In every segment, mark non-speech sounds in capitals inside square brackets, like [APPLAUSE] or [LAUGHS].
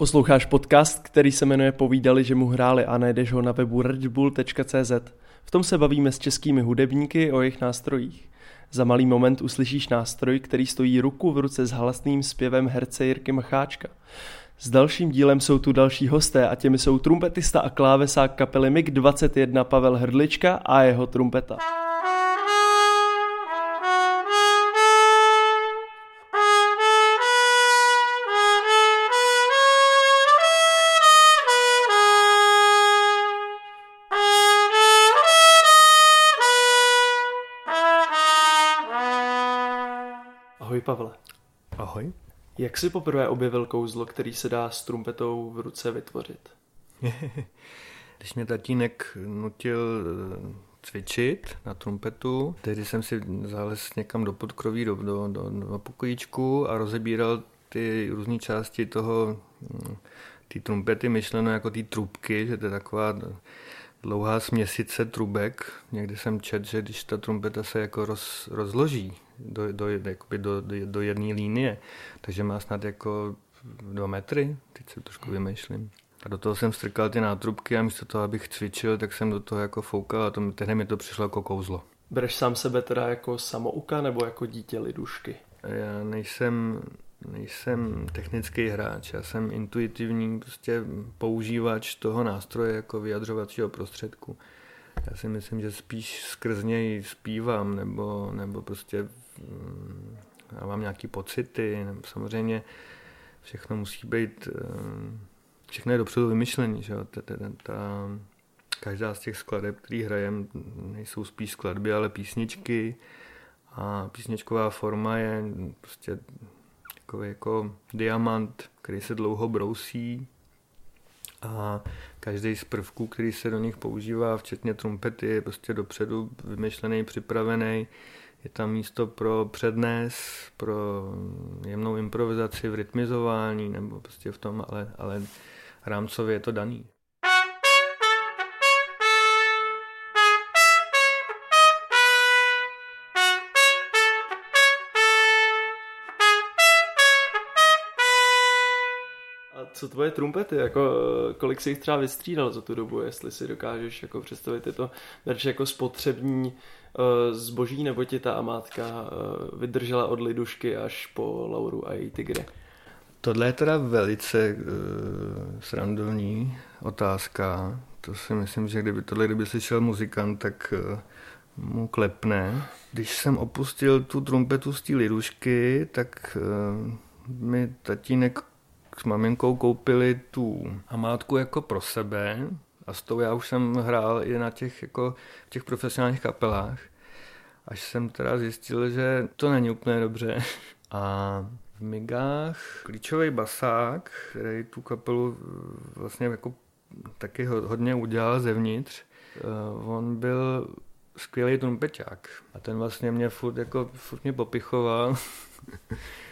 Posloucháš podcast, který se jmenuje Povídali, že mu hráli a najdeš ho na webu redbull.cz. V tom se bavíme s českými hudebníky o jejich nástrojích. Za malý moment uslyšíš nástroj, který stojí ruku v ruce s halasným zpěvem herce Jirky Macháčka. S dalším dílem jsou tu další hosté a těmi jsou trumpetista a klávesák kapely MiG-21 Pavel Hrdlička a jeho trumpeta. Ahoj Pavle. Ahoj. Jak jsi poprvé objevil kouzlo, který se dá s trumpetou v ruce vytvořit? [LAUGHS] Když mě tatínek nutil eh, cvičit na trumpetu, tehdy jsem si zales někam do podkroví, do, do, do, do pokojíčku a rozebíral ty různé části toho, hm, ty trumpety, myšleno jako ty trubky, že to je taková dlouhá směsice trubek. Někdy jsem čet, že když ta trumpeta se jako roz, rozloží do, do, jakoby do, do, do jedné línie, takže má snad jako dva metry, teď se trošku vymýšlím. A do toho jsem strkal ty nátrubky a místo toho, abych cvičil, tak jsem do toho jako foukal a to, tehdy mi to přišlo jako kouzlo. Bereš sám sebe teda jako samouka nebo jako dítě lidušky? Já nejsem, nejsem technický hráč, já jsem intuitivní prostě používač toho nástroje jako vyjadřovacího prostředku. Já si myslím, že spíš skrz něj zpívám, nebo, nebo prostě mm, já mám nějaký pocity, nebo samozřejmě všechno musí být, mm, všechno je dopředu vymyšlený, že? Ta, ta, ta, každá z těch skladeb, který hrajem, nejsou spíš skladby, ale písničky a písničková forma je prostě takový jako diamant, který se dlouho brousí a každý z prvků, který se do nich používá, včetně trumpety, je prostě dopředu vymyšlený, připravený. Je tam místo pro přednes, pro jemnou improvizaci v rytmizování nebo prostě v tom, ale, ale rámcově je to daný. Co tvoje trumpety, jako kolik jsi jich třeba vystřídal za tu dobu, jestli si dokážeš jako představit, je to bereš jako spotřební uh, zboží, nebo ti ta amátka uh, vydržela od lidušky až po Lauru a její tygry? Tohle je teda velice uh, srandovní otázka. To si myslím, že kdyby tohle kdyby slyšel muzikant, tak uh, mu klepne. Když jsem opustil tu trumpetu z té lidušky, tak uh, mi tatínek s maminkou koupili tu hamátku jako pro sebe a s tou já už jsem hrál i na těch, jako, těch profesionálních kapelách. Až jsem teda zjistil, že to není úplně dobře. [LAUGHS] A v Migách klíčový basák, který tu kapelu vlastně jako taky hodně udělal zevnitř, eh, on byl skvělý trumpeťák. A ten vlastně mě furt, jako, furt mě popichoval. [LAUGHS]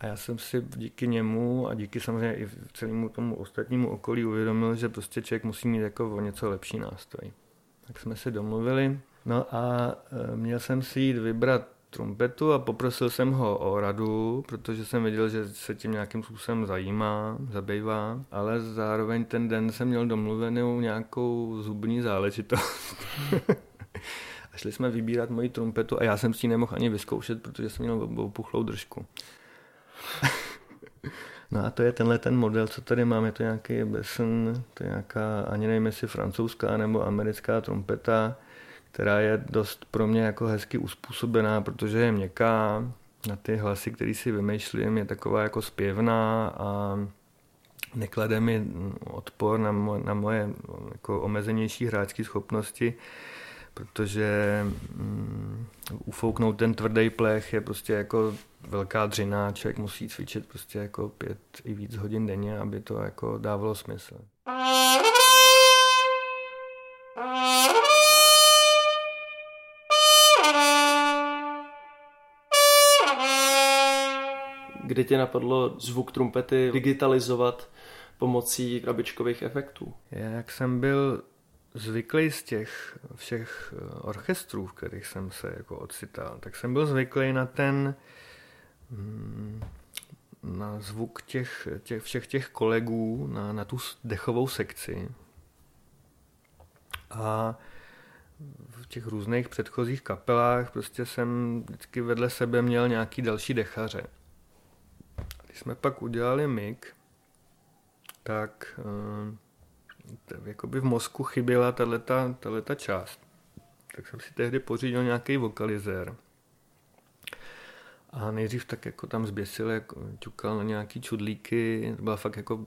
A já jsem si díky němu a díky samozřejmě i celému tomu ostatnímu okolí uvědomil, že prostě člověk musí mít jako o něco lepší nástroj. Tak jsme se domluvili. No a e, měl jsem si jít vybrat trumpetu a poprosil jsem ho o radu, protože jsem věděl, že se tím nějakým způsobem zajímá, zabývá, ale zároveň ten den jsem měl domluvenou nějakou zubní záležitost. [LAUGHS] a šli jsme vybírat moji trumpetu a já jsem si ji nemohl ani vyzkoušet, protože jsem měl opuchlou držku. [LAUGHS] No a to je tenhle ten model, co tady máme, to nějaký Besson, to je nějaká, ani nevím jestli francouzská nebo americká trompeta, která je dost pro mě jako hezky uspůsobená, protože je měkká, na ty hlasy, které si vymýšlím, je taková jako zpěvná a neklade mi odpor na, moje, na moje jako omezenější hráčské schopnosti protože um, ufouknout ten tvrdý plech je prostě jako velká dřina, člověk musí cvičit prostě jako pět i víc hodin denně, aby to jako dávalo smysl. Kdy tě napadlo zvuk trumpety digitalizovat pomocí krabičkových efektů? Jak jsem byl zvyklý z těch všech eh, orchestrů, v kterých jsem se jako ocital, tak jsem byl zvyklý na ten, mm, na zvuk těch, těch, všech těch kolegů, na, na tu dechovou sekci. A v těch různých předchozích kapelách prostě jsem vždycky vedle sebe měl nějaký další dechaře. Když jsme pak udělali mik, tak uh, jakoby v mozku chyběla tato část. Tak jsem si tehdy pořídil nějaký vokalizér. A nejdřív tak jako tam zběsil, jako ťukal na nějaký čudlíky, to byla fakt jako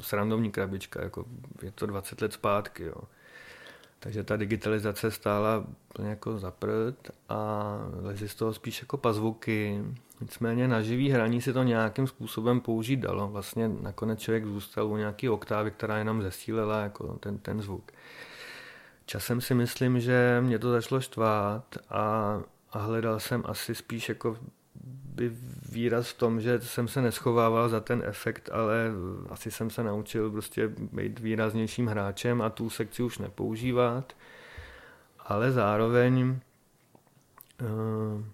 srandovní krabička, jako je to 20 let zpátky, jo. Takže ta digitalizace stála jako zaprd a lezi z toho spíš jako pazvuky. Nicméně na živý hraní se to nějakým způsobem použít dalo. Vlastně nakonec člověk zůstal u nějaký oktávy, která jenom zesílela jako ten, ten zvuk. Časem si myslím, že mě to začalo štvát a, a hledal jsem asi spíš jako by výraz v tom, že jsem se neschovával za ten efekt, ale asi jsem se naučil prostě být výraznějším hráčem a tu sekci už nepoužívat. Ale zároveň uh,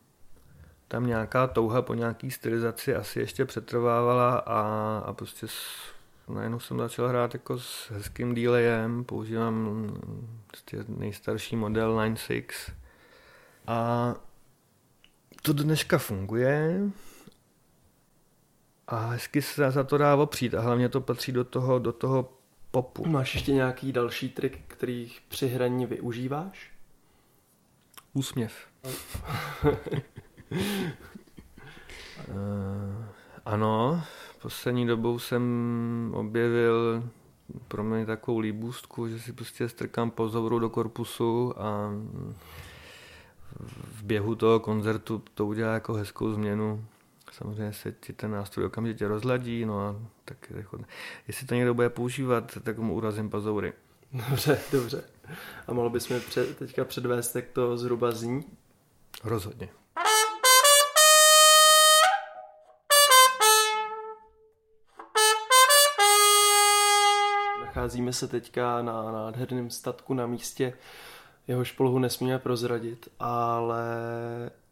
tam nějaká touha po nějaký stylizaci asi ještě přetrvávala a, a prostě s, najednou jsem začal hrát jako s hezkým delayem, používám prostě nejstarší model 9.6 a to dneška funguje a hezky se za to dá opřít a hlavně to patří do toho, do toho popu. Máš ještě nějaký další trik, který při hraní využíváš? Úsměv. uh, ano, poslední dobou jsem objevil pro mě takovou líbůstku, že si prostě strkám pozoru do korpusu a v běhu toho koncertu to udělá jako hezkou změnu. Samozřejmě se ti ten nástroj okamžitě rozladí, no a tak jestli to někdo bude používat, tak mu urazím pazoury. Dobře, dobře. A mohl bys mi před, teďka předvést, jak to zhruba zní? Rozhodně. Nacházíme se teďka na nádherném statku na místě, jehož polohu nesmíme prozradit, ale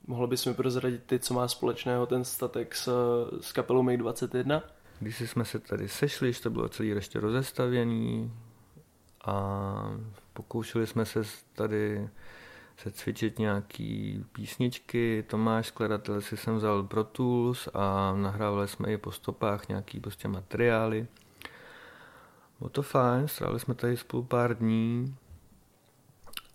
mohl bys mi prozradit ty, co má společného ten statek s, s kapelou Make 21? Když jsme se tady sešli, to bylo celý ještě rozestavěný a pokoušeli jsme se tady se cvičit nějaký písničky. Tomáš skladatel si jsem vzal Pro Tools a nahrávali jsme i po stopách nějaký prostě materiály. Bylo to fajn, strávili jsme tady spolu pár dní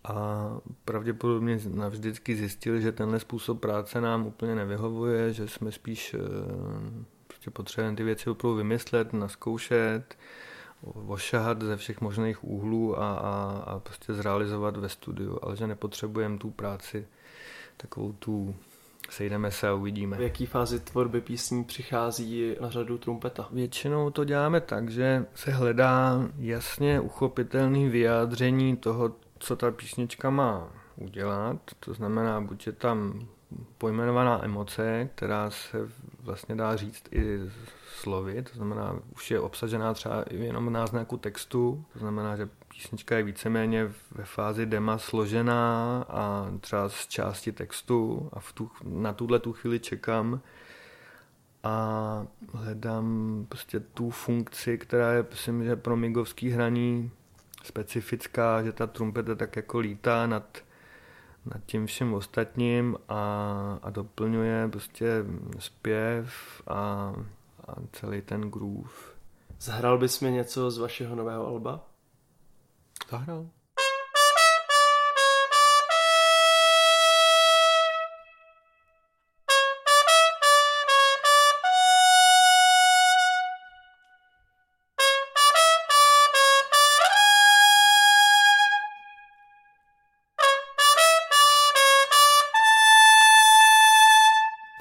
a pravděpodobně navždycky zjistili, že tenhle způsob práce nám úplně nevyhovuje, že jsme spíš eh, prostě potřebujeme ty věci opravdu vymyslet, naskoušet, ošahat ze všech možných úhlů a, a, a prostě zrealizovat ve studiu, ale že nepotřebujeme tu práci takovou tu sejdeme se a uvidíme. V jaký fázi tvorby písní přichází na řadu trumpeta? Většinou to děláme tak, že se hledá jasně uchopitelný vyjádření toho, co ta písnička má udělat. To znamená, buď je tam pojmenovaná emoce, která se vlastně dá říct i slovy, to znamená, už je obsažená třeba jenom v náznaku textu, to znamená, že písnička je víceméně ve fázi dema složená a třeba z části textu a v tu, na tuhle tu chvíli čekám a hledám prostě tu funkci, která je, myslím, že pro migovský hraní specifická, že ta trumpeta tak jako lítá nad, nad tím všem ostatním a, a doplňuje prostě zpěv a, a celý ten groove. Zahrál bys mi něco z vašeho nového alba? Zahrál.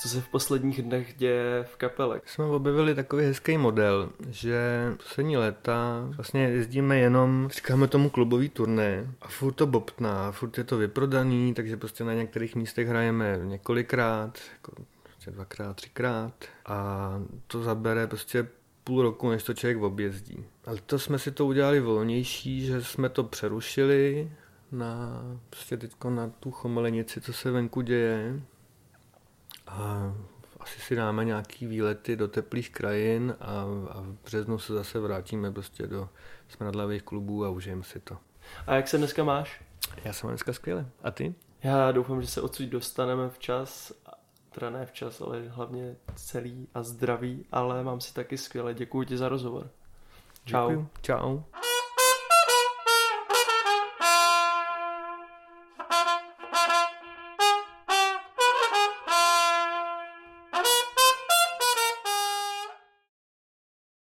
Se v posledních dnech děje v kapele. Jsme objevili takový hezký model, že poslední léta vlastně jezdíme jenom, říkáme tomu klubový turné a furt to bobtná, furt je to vyprodaný, takže prostě na některých místech hrajeme několikrát, jako prostě dvakrát, třikrát a to zabere prostě půl roku, než to člověk objezdí. Ale to jsme si to udělali volnější, že jsme to přerušili na, prostě teďko na tu chomelenici, co se venku děje a asi si dáme nějaký výlety do teplých krajin a, a v březnu se zase vrátíme prostě do smradlavých klubů a užijeme si to. A jak se dneska máš? Já jsem dneska skvěle. A ty? Já doufám, že se odsud dostaneme včas, teda ne včas, ale hlavně celý a zdravý, ale mám si taky skvěle. Děkuji ti za rozhovor. Čau. Děkuju. Čau.